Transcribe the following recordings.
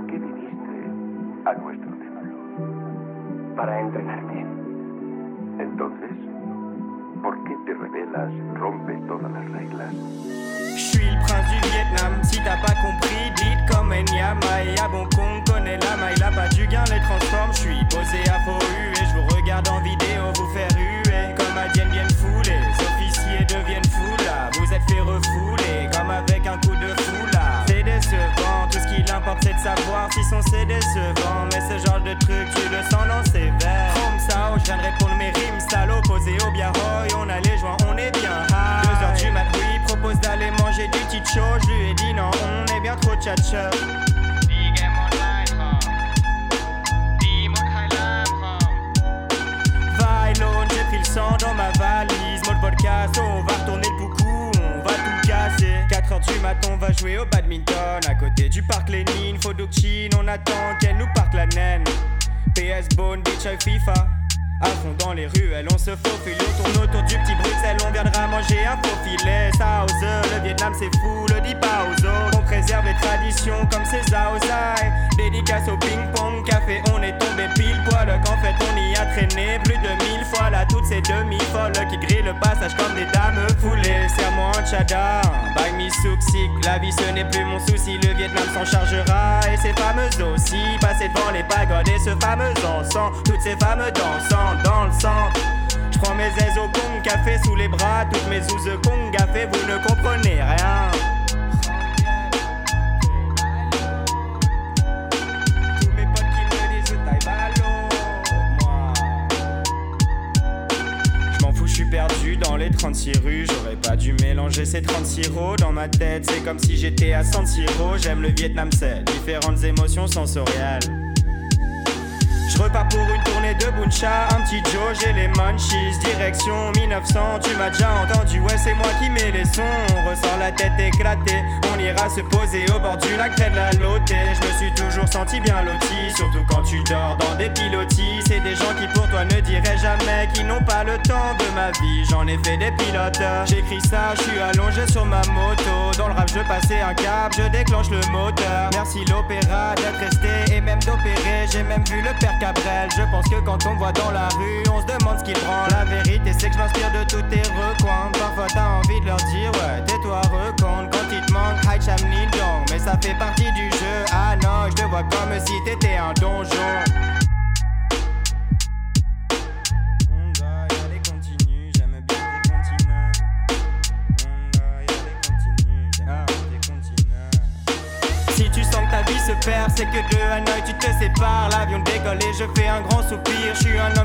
¿Por qué viniste a nuestro templo? Para entrenarte. Entonces, ¿por qué te rebelas, rompes todas las reglas? Je suis le prince du Vietnam, si t'as pas compris, dites comme Enyama et à bon con connaît la maille, la pas du gain les transforme, c'est décevant, mais ce genre de truc tu le sens dans ses vers, comme ça, je viens de répondre mes rimes, sale opposé au biarroy, on a les joints, on est bien high, deux heures du mat, oui, propose d'aller manger du ticho, je lui ai dit non, on est bien trop tchatcha. Jouer au badminton. À côté du parc Lénine, Fodokchin, on attend qu'elle nous parte la naine. PS Bone, High FIFA. À dans les ruelles, on se faufile, on tourne autour du petit Bruxelles, on viendra manger un faux filet. Ça ose, le Vietnam c'est fou, le dis pas aux autres. On préserve les traditions comme ces Zaozai. Dédicace au ping-pong, café, on est tombé pile poil. Qu'en fait on y a traîné plus de mille fois là, toutes ces demi-folles qui grillent le passage comme des dames foulées. Serre-moi un chada, La vie ce n'est plus mon souci, le Vietnam s'en chargera. Et ces fameuses aussi, passer devant les pagodes et ce fameux encens. Toutes ces femmes dansant dans le sang. Je prends mes aises au café sous les bras, toutes mes ouzes Kong café, vous ne comprenez rien. Dans les 36 rues. J'aurais pas dû mélanger ces 36 rots dans ma tête. C'est comme si j'étais à San Siro. J'aime le Vietnam, c'est différentes émotions sensorielles. Je repars pour une tournée de Buncha, un petit Joe, j'ai les munchies, direction 1900, tu m'as déjà entendu, ouais c'est moi qui mets les sons, on la tête éclatée, on ira se poser au bord du lac près de la je me suis toujours senti bien loti, surtout quand tu dors dans des pilotis, c'est des gens qui pour toi ne diraient jamais, qui n'ont pas le temps de ma vie, j'en ai fait des pilotes, j'écris ça, je suis allongé sur ma moto, dans le rap je passais un cap, je déclenche le moteur, merci l'opéra d'être resté et même d'opérer, j'ai même vu le père Cabrel. Je pense que quand on voit dans la rue, on se demande ce qu'il prend. La vérité, c'est que je m'inspire de tous tes recoins. Parfois, t'as envie de leur dire, ouais, tais-toi, Quand il te manque, Hai Cham Ni Dong. Mais ça fait partie du jeu. Ah non, je te vois comme si t'étais un donjon. C'est que de Hanoï tu te sépares. L'avion décolle et je fais un grand soupir. Je suis un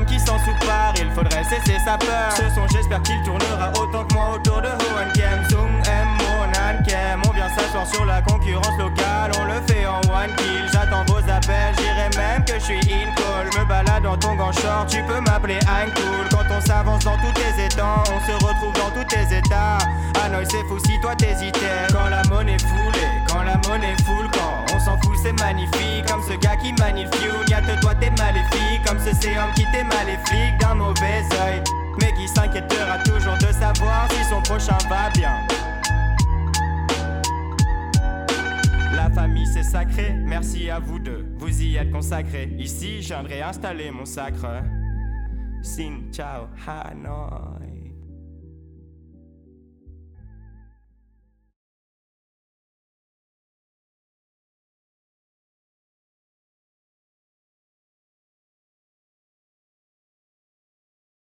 faudrait cesser sa peur. Ce son, j'espère qu'il tournera autant que moi autour de Hoan Kem. Zoom M, Monan Kem. On vient s'asseoir sur la concurrence locale, on le fait en one kill. J'attends vos appels, j'irai même que je suis in call. Me balade dans ton grand short, tu peux m'appeler Uncool. Quand on s'avance dans tous tes étangs, on se retrouve dans tous tes états. Hanoï, c'est fou si toi t'hésitais. Quand la monnaie foulée, quand la monnaie foule, quand on s'en fout, c'est magnifique. Comme ce gars qui manifie, y'a que toi t'es maléfique. Comme ce homme qui t'est maléfique Mais qui s'inquiétera toujours de savoir si son prochain va bien. La famille c'est sacré, merci à vous deux, vous y êtes consacrés. Ici, viendrai installer mon sacre. Sin, ciao, Hanoi.